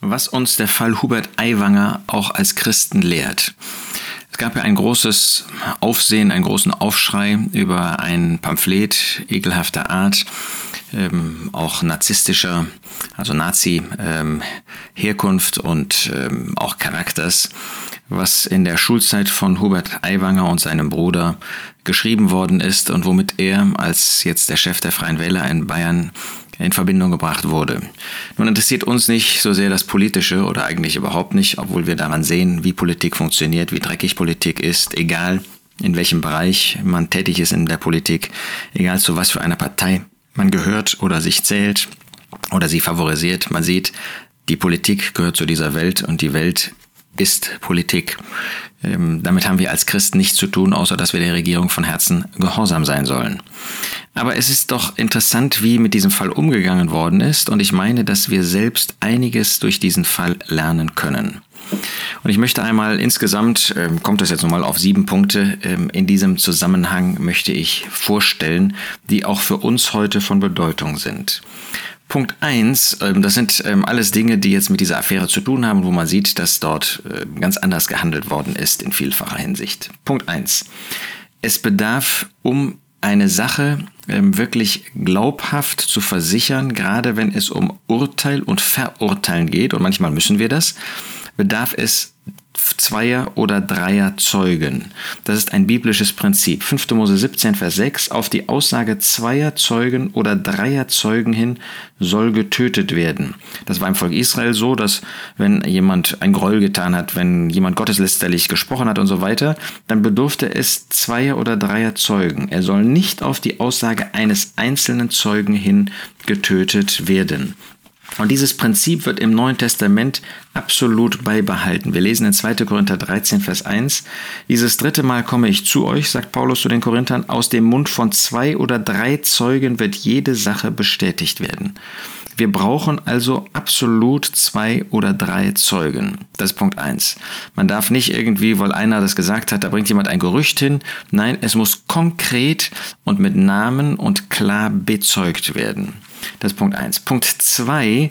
was uns der Fall Hubert Aiwanger auch als Christen lehrt. Es gab ja ein großes Aufsehen, einen großen Aufschrei über ein Pamphlet ekelhafter Art, ähm, auch narzisstischer, also Nazi-Herkunft ähm, und ähm, auch Charakters, was in der Schulzeit von Hubert Aiwanger und seinem Bruder geschrieben worden ist und womit er als jetzt der Chef der Freien Wähler in Bayern in Verbindung gebracht wurde. Nun interessiert uns nicht so sehr das Politische oder eigentlich überhaupt nicht, obwohl wir daran sehen, wie Politik funktioniert, wie dreckig Politik ist, egal in welchem Bereich man tätig ist in der Politik, egal zu was für einer Partei man gehört oder sich zählt oder sie favorisiert. Man sieht, die Politik gehört zu dieser Welt und die Welt ist Politik. Ähm, damit haben wir als Christen nichts zu tun, außer dass wir der Regierung von Herzen gehorsam sein sollen. Aber es ist doch interessant, wie mit diesem Fall umgegangen worden ist, und ich meine, dass wir selbst einiges durch diesen Fall lernen können. Und ich möchte einmal insgesamt, ähm, kommt das jetzt nochmal auf sieben Punkte, ähm, in diesem Zusammenhang möchte ich vorstellen, die auch für uns heute von Bedeutung sind. Punkt eins, ähm, das sind ähm, alles Dinge, die jetzt mit dieser Affäre zu tun haben, wo man sieht, dass dort äh, ganz anders gehandelt worden ist in vielfacher Hinsicht. Punkt eins: Es bedarf, um eine Sache ähm, wirklich glaubhaft zu versichern, gerade wenn es um Urteil und Verurteilen geht, und manchmal müssen wir das, bedarf es Zweier oder Dreier Zeugen. Das ist ein biblisches Prinzip. 5. Mose 17, Vers 6. Auf die Aussage zweier Zeugen oder dreier Zeugen hin soll getötet werden. Das war im Volk Israel so, dass wenn jemand ein Groll getan hat, wenn jemand gotteslästerlich gesprochen hat und so weiter, dann bedurfte es zweier oder dreier Zeugen. Er soll nicht auf die Aussage eines einzelnen Zeugen hin getötet werden. Und dieses Prinzip wird im Neuen Testament absolut beibehalten. Wir lesen in 2. Korinther 13, Vers 1, Dieses dritte Mal komme ich zu euch, sagt Paulus zu den Korinthern, aus dem Mund von zwei oder drei Zeugen wird jede Sache bestätigt werden. Wir brauchen also absolut zwei oder drei Zeugen. Das ist Punkt eins. Man darf nicht irgendwie, weil einer das gesagt hat, da bringt jemand ein Gerücht hin. Nein, es muss konkret und mit Namen und klar bezeugt werden. Das ist Punkt eins. Punkt zwei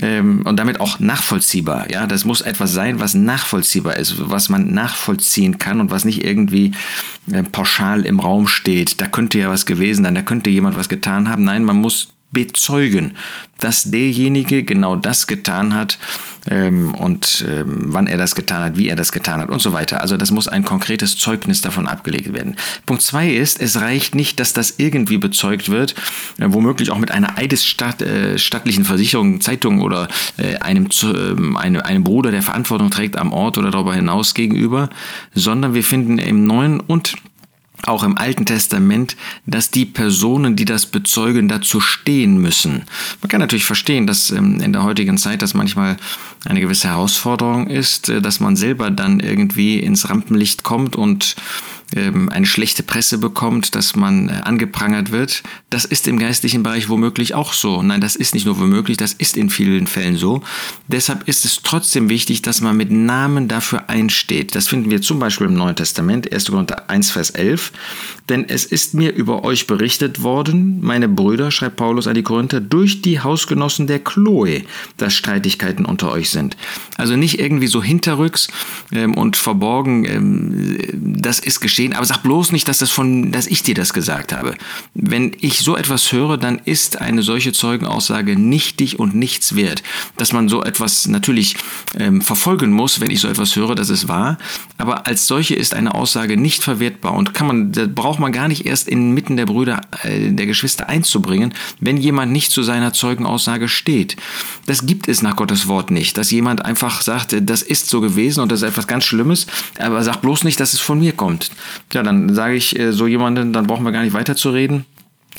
ähm, und damit auch nachvollziehbar. Ja, das muss etwas sein, was nachvollziehbar ist, was man nachvollziehen kann und was nicht irgendwie äh, pauschal im Raum steht. Da könnte ja was gewesen sein, da könnte jemand was getan haben. Nein, man muss bezeugen, dass derjenige genau das getan hat ähm, und ähm, wann er das getan hat, wie er das getan hat und so weiter. Also das muss ein konkretes Zeugnis davon abgelegt werden. Punkt zwei ist, es reicht nicht, dass das irgendwie bezeugt wird, äh, womöglich auch mit einer eidesstattlichen äh, Versicherung, Zeitung oder äh, einem, äh, einem, einem Bruder, der Verantwortung trägt am Ort oder darüber hinaus gegenüber, sondern wir finden im Neuen und auch im Alten Testament, dass die Personen, die das bezeugen, dazu stehen müssen. Man kann natürlich verstehen, dass ähm, in der heutigen Zeit das manchmal eine gewisse Herausforderung ist, äh, dass man selber dann irgendwie ins Rampenlicht kommt und ähm, eine schlechte Presse bekommt, dass man äh, angeprangert wird. Das ist im geistlichen Bereich womöglich auch so. Nein, das ist nicht nur womöglich, das ist in vielen Fällen so. Deshalb ist es trotzdem wichtig, dass man mit Namen dafür einsteht. Das finden wir zum Beispiel im Neuen Testament, 1. Korinther 1, Vers 11. Denn es ist mir über euch berichtet worden, meine Brüder, schreibt Paulus an die Korinther, durch die Hausgenossen der Chloe, dass Streitigkeiten unter euch sind. Also nicht irgendwie so hinterrücks ähm, und verborgen, ähm, das ist geschehen, aber sag bloß nicht, dass, das von, dass ich dir das gesagt habe. Wenn ich so etwas höre, dann ist eine solche Zeugenaussage nichtig und nichts wert. Dass man so etwas natürlich ähm, verfolgen muss, wenn ich so etwas höre, das ist wahr, aber als solche ist eine Aussage nicht verwertbar und kann man, da braucht man gar nicht erst inmitten der Brüder, äh, der Geschwister einzubringen, wenn jemand nicht zu seiner Zeugenaussage steht. Das gibt es nach Gottes Wort nicht, dass jemand einfach sagt, das ist so gewesen und das ist etwas ganz Schlimmes, aber sagt bloß nicht, dass es von mir kommt. Ja, dann sage ich äh, so jemanden, dann brauchen wir gar nicht weiterzureden.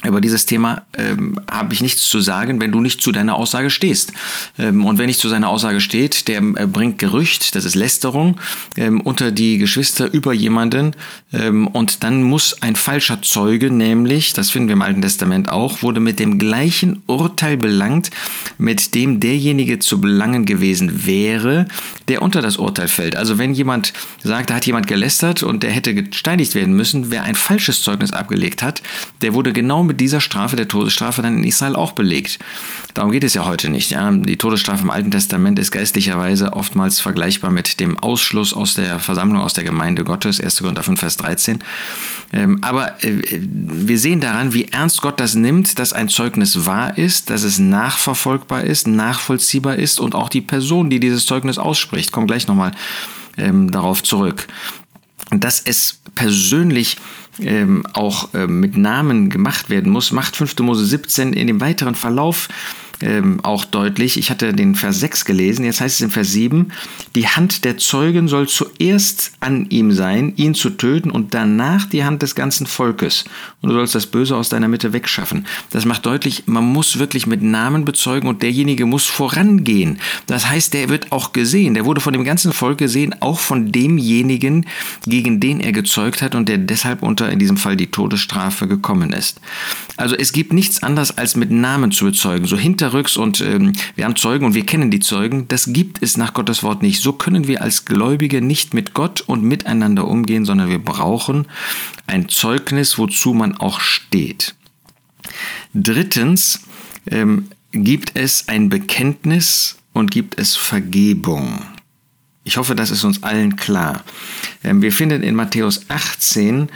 Über dieses Thema ähm, habe ich nichts zu sagen, wenn du nicht zu deiner Aussage stehst. Ähm, und wenn nicht zu seiner Aussage steht, der äh, bringt Gerücht, das ist Lästerung, ähm, unter die Geschwister über jemanden. Ähm, und dann muss ein falscher Zeuge, nämlich, das finden wir im Alten Testament auch, wurde mit dem gleichen Urteil belangt, mit dem derjenige zu belangen gewesen wäre, der unter das Urteil fällt. Also wenn jemand sagt, da hat jemand gelästert und der hätte gesteinigt werden müssen, wer ein falsches Zeugnis abgelegt hat, der wurde genau mit dieser Strafe, der Todesstrafe, dann in Israel auch belegt. Darum geht es ja heute nicht. Ja. Die Todesstrafe im Alten Testament ist geistlicherweise oftmals vergleichbar mit dem Ausschluss aus der Versammlung, aus der Gemeinde Gottes, 1. Korinther 5, Vers 13. Ähm, aber äh, wir sehen daran, wie ernst Gott das nimmt, dass ein Zeugnis wahr ist, dass es nachverfolgbar ist, nachvollziehbar ist und auch die Person, die dieses Zeugnis ausspricht, kommt gleich nochmal ähm, darauf zurück. Dass es persönlich ähm, auch äh, mit Namen gemacht werden muss, macht 5. Mose 17 in dem weiteren Verlauf ähm, auch deutlich. Ich hatte den Vers 6 gelesen, jetzt heißt es im Vers 7, die Hand der Zeugen soll zuerst an ihm sein, ihn zu töten und danach die Hand des ganzen Volkes. Und du sollst das Böse aus deiner Mitte wegschaffen. Das macht deutlich, man muss wirklich mit Namen bezeugen und derjenige muss vorangehen. Das heißt, der wird auch gesehen. Der wurde von dem ganzen Volk gesehen, auch von demjenigen, gegen den er gezeugt hat und der deshalb unter in diesem Fall die Todesstrafe gekommen ist. Also es gibt nichts anderes als mit Namen zu bezeugen. So hinter hinterrücks und ähm, wir haben Zeugen und wir kennen die Zeugen. Das gibt es nach Gottes Wort nicht. So können wir als Gläubige nicht mit Gott und miteinander umgehen, sondern wir brauchen ein Zeugnis, wozu man auch steht. Drittens ähm, gibt es ein Bekenntnis und gibt es Vergebung. Ich hoffe, das ist uns allen klar. Ähm, wir finden in Matthäus 18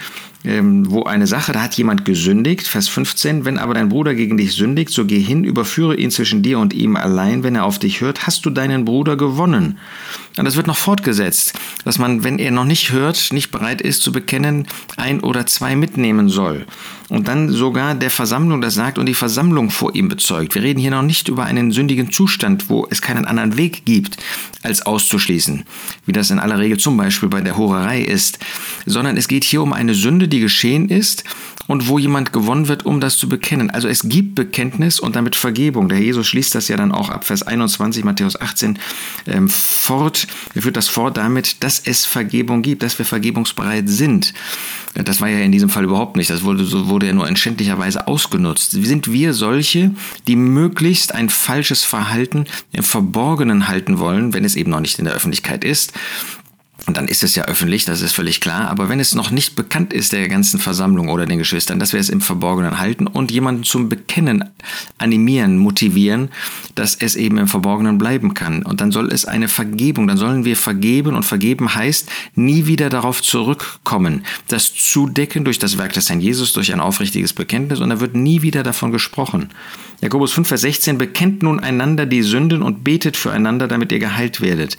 ähm, wo eine Sache, da hat jemand gesündigt, Vers 15, wenn aber dein Bruder gegen dich sündigt, so geh hin, überführe ihn zwischen dir und ihm allein, wenn er auf dich hört, hast du deinen Bruder gewonnen. Und das wird noch fortgesetzt, dass man, wenn er noch nicht hört, nicht bereit ist zu bekennen, ein oder zwei mitnehmen soll. Und dann sogar der Versammlung das sagt und die Versammlung vor ihm bezeugt. Wir reden hier noch nicht über einen sündigen Zustand, wo es keinen anderen Weg gibt, als auszuschließen, wie das in aller Regel zum Beispiel bei der Hurerei ist, sondern es geht hier um eine Sünde, die geschehen ist und wo jemand gewonnen wird, um das zu bekennen. Also es gibt Bekenntnis und damit Vergebung. Der Jesus schließt das ja dann auch ab Vers 21, Matthäus 18 ähm, fort. Er führt das fort damit, dass es Vergebung gibt, dass wir vergebungsbereit sind. Das war ja in diesem Fall überhaupt nicht. Das wurde, so wurde ja nur in schändlicherweise ausgenutzt. Sind wir solche, die möglichst ein falsches Verhalten im Verborgenen halten wollen, wenn es eben noch nicht in der Öffentlichkeit ist? Und dann ist es ja öffentlich, das ist völlig klar. Aber wenn es noch nicht bekannt ist der ganzen Versammlung oder den Geschwistern, dass wir es im Verborgenen halten und jemanden zum Bekennen animieren, motivieren, dass es eben im Verborgenen bleiben kann. Und dann soll es eine Vergebung, dann sollen wir vergeben und vergeben heißt, nie wieder darauf zurückkommen. Das Zudecken durch das Werk des Herrn Jesus, durch ein aufrichtiges Bekenntnis und da wird nie wieder davon gesprochen. Jakobus 5, Vers 16, bekennt nun einander die Sünden und betet füreinander, damit ihr geheilt werdet.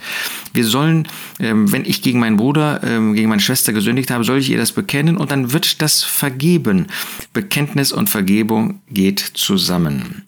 Wir sollen, ähm, wenn ich gegen meinen Bruder, ähm, gegen meine Schwester gesündigt habe, soll ich ihr das bekennen und dann wird das vergeben. Bekenntnis und Vergebung geht zusammen.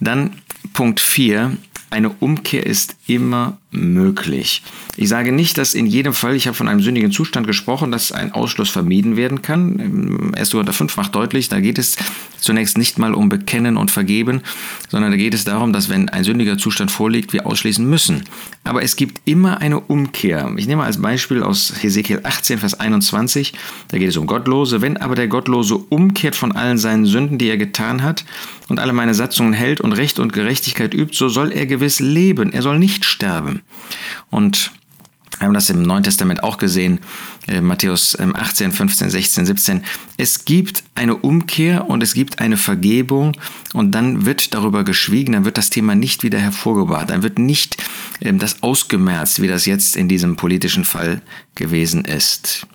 Dann Punkt 4, eine Umkehr ist immer möglich. Ich sage nicht, dass in jedem Fall, ich habe von einem sündigen Zustand gesprochen, dass ein Ausschluss vermieden werden kann. 1. Korinther 5 macht deutlich, da geht es zunächst nicht mal um Bekennen und Vergeben, sondern da geht es darum, dass wenn ein sündiger Zustand vorliegt, wir ausschließen müssen. Aber es gibt immer eine Umkehr. Ich nehme als Beispiel aus Hesekiel 18, Vers 21, da geht es um Gottlose. Wenn aber der Gottlose umkehrt von allen seinen Sünden, die er getan hat, und alle meine Satzungen hält und Recht und Gerechtigkeit übt, so soll er gewiss leben. Er soll nicht sterben. Und wir haben das im Neuen Testament auch gesehen, äh, Matthäus 18, 15, 16, 17. Es gibt eine Umkehr und es gibt eine Vergebung und dann wird darüber geschwiegen, dann wird das Thema nicht wieder hervorgebracht, dann wird nicht äh, das ausgemerzt, wie das jetzt in diesem politischen Fall gewesen ist.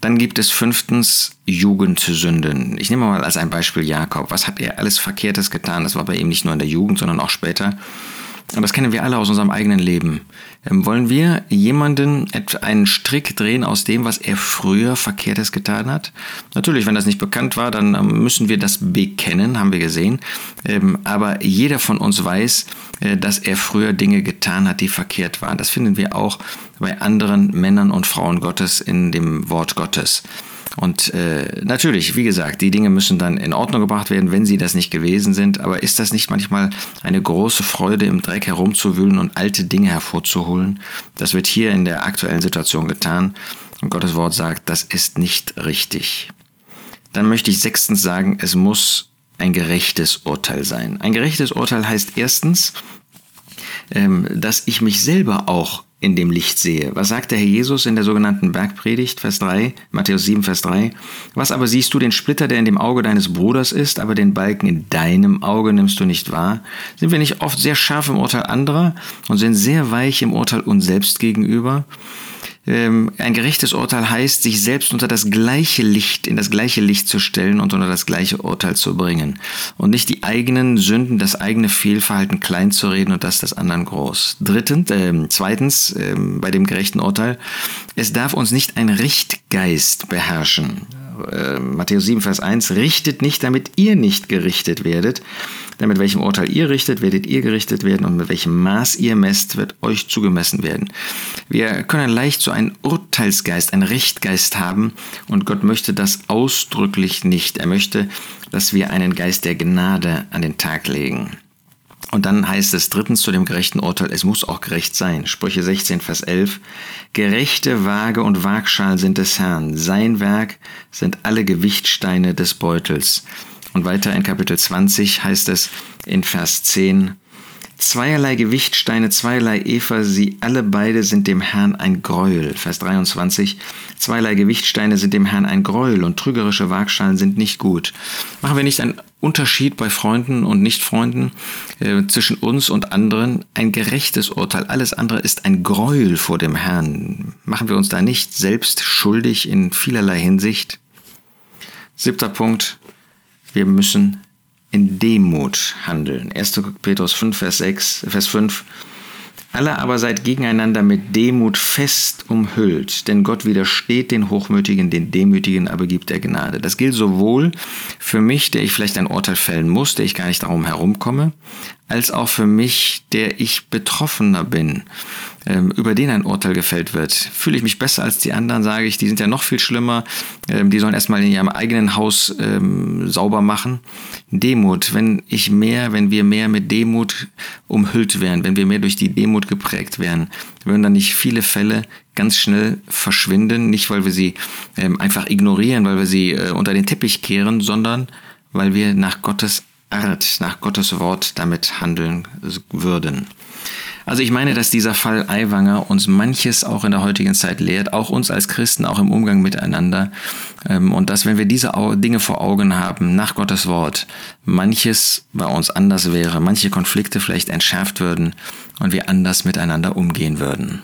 Dann gibt es fünftens Jugendsünden. Ich nehme mal als ein Beispiel Jakob. Was hat er alles Verkehrtes getan? Das war bei ihm nicht nur in der Jugend, sondern auch später. Und das kennen wir alle aus unserem eigenen Leben. Ähm, wollen wir jemanden einen Strick drehen aus dem, was er früher Verkehrtes getan hat? Natürlich, wenn das nicht bekannt war, dann ähm, müssen wir das bekennen, haben wir gesehen. Ähm, aber jeder von uns weiß, äh, dass er früher Dinge getan hat, die verkehrt waren. Das finden wir auch bei anderen Männern und Frauen Gottes in dem Wort Gottes. Und äh, natürlich, wie gesagt, die Dinge müssen dann in Ordnung gebracht werden, wenn sie das nicht gewesen sind. Aber ist das nicht manchmal eine große Freude, im Dreck herumzuwühlen und alte Dinge hervorzuholen? Das wird hier in der aktuellen Situation getan. Und Gottes Wort sagt, das ist nicht richtig. Dann möchte ich sechstens sagen, es muss ein gerechtes Urteil sein. Ein gerechtes Urteil heißt erstens, ähm, dass ich mich selber auch in dem Licht sehe. Was sagt der Herr Jesus in der sogenannten Bergpredigt, Vers 3, Matthäus 7, Vers 3? Was aber siehst du den Splitter, der in dem Auge deines Bruders ist, aber den Balken in deinem Auge nimmst du nicht wahr? Sind wir nicht oft sehr scharf im Urteil anderer und sind sehr weich im Urteil uns selbst gegenüber? Ähm, ein gerechtes Urteil heißt, sich selbst unter das gleiche Licht, in das gleiche Licht zu stellen und unter das gleiche Urteil zu bringen. Und nicht die eigenen Sünden, das eigene Fehlverhalten klein zu reden und das des anderen groß. Drittens, äh, zweitens, äh, bei dem gerechten Urteil, es darf uns nicht ein Richtgeist beherrschen. Äh, Matthäus 7, Vers 1, richtet nicht, damit ihr nicht gerichtet werdet. Denn mit welchem Urteil ihr richtet, werdet ihr gerichtet werden und mit welchem Maß ihr messt, wird euch zugemessen werden. Wir können leicht so einen Urteilsgeist, einen Richtgeist haben und Gott möchte das ausdrücklich nicht. Er möchte, dass wir einen Geist der Gnade an den Tag legen. Und dann heißt es drittens zu dem gerechten Urteil, es muss auch gerecht sein. Sprüche 16, Vers 11. Gerechte Waage und Waagschal sind des Herrn. Sein Werk sind alle Gewichtsteine des Beutels. Und weiter in Kapitel 20 heißt es in Vers 10, Zweierlei Gewichtsteine, zweierlei Eva, sie alle beide sind dem Herrn ein Gräuel. Vers 23. Zweierlei Gewichtsteine sind dem Herrn ein Gräuel und trügerische Waagschalen sind nicht gut. Machen wir nicht einen Unterschied bei Freunden und Nichtfreunden äh, zwischen uns und anderen? Ein gerechtes Urteil. Alles andere ist ein Gräuel vor dem Herrn. Machen wir uns da nicht selbst schuldig in vielerlei Hinsicht? Siebter Punkt. Wir müssen in Demut handeln. 1. Petrus 5, Vers 6, Vers 5. Alle aber seid gegeneinander mit Demut fest umhüllt, denn Gott widersteht den Hochmütigen, den Demütigen aber gibt er Gnade. Das gilt sowohl für mich, der ich vielleicht ein Urteil fällen muss, der ich gar nicht darum herumkomme, als auch für mich, der ich Betroffener bin, über den ein Urteil gefällt wird. Fühle ich mich besser als die anderen, sage ich, die sind ja noch viel schlimmer, ähm, die sollen erstmal in ihrem eigenen Haus ähm, sauber machen. Demut, wenn ich mehr, wenn wir mehr mit Demut umhüllt wären, wenn wir mehr durch die Demut geprägt wären, würden dann nicht viele Fälle ganz schnell verschwinden, nicht weil wir sie ähm, einfach ignorieren, weil wir sie äh, unter den Teppich kehren, sondern weil wir nach Gottes Art, nach Gottes Wort damit handeln würden. Also ich meine, dass dieser Fall Aiwanger uns manches auch in der heutigen Zeit lehrt, auch uns als Christen, auch im Umgang miteinander. Ähm, und dass, wenn wir diese Dinge vor Augen haben, nach Gottes Wort, manches bei uns anders wäre, manche Konflikte vielleicht entschärft würden und wir anders miteinander umgehen würden.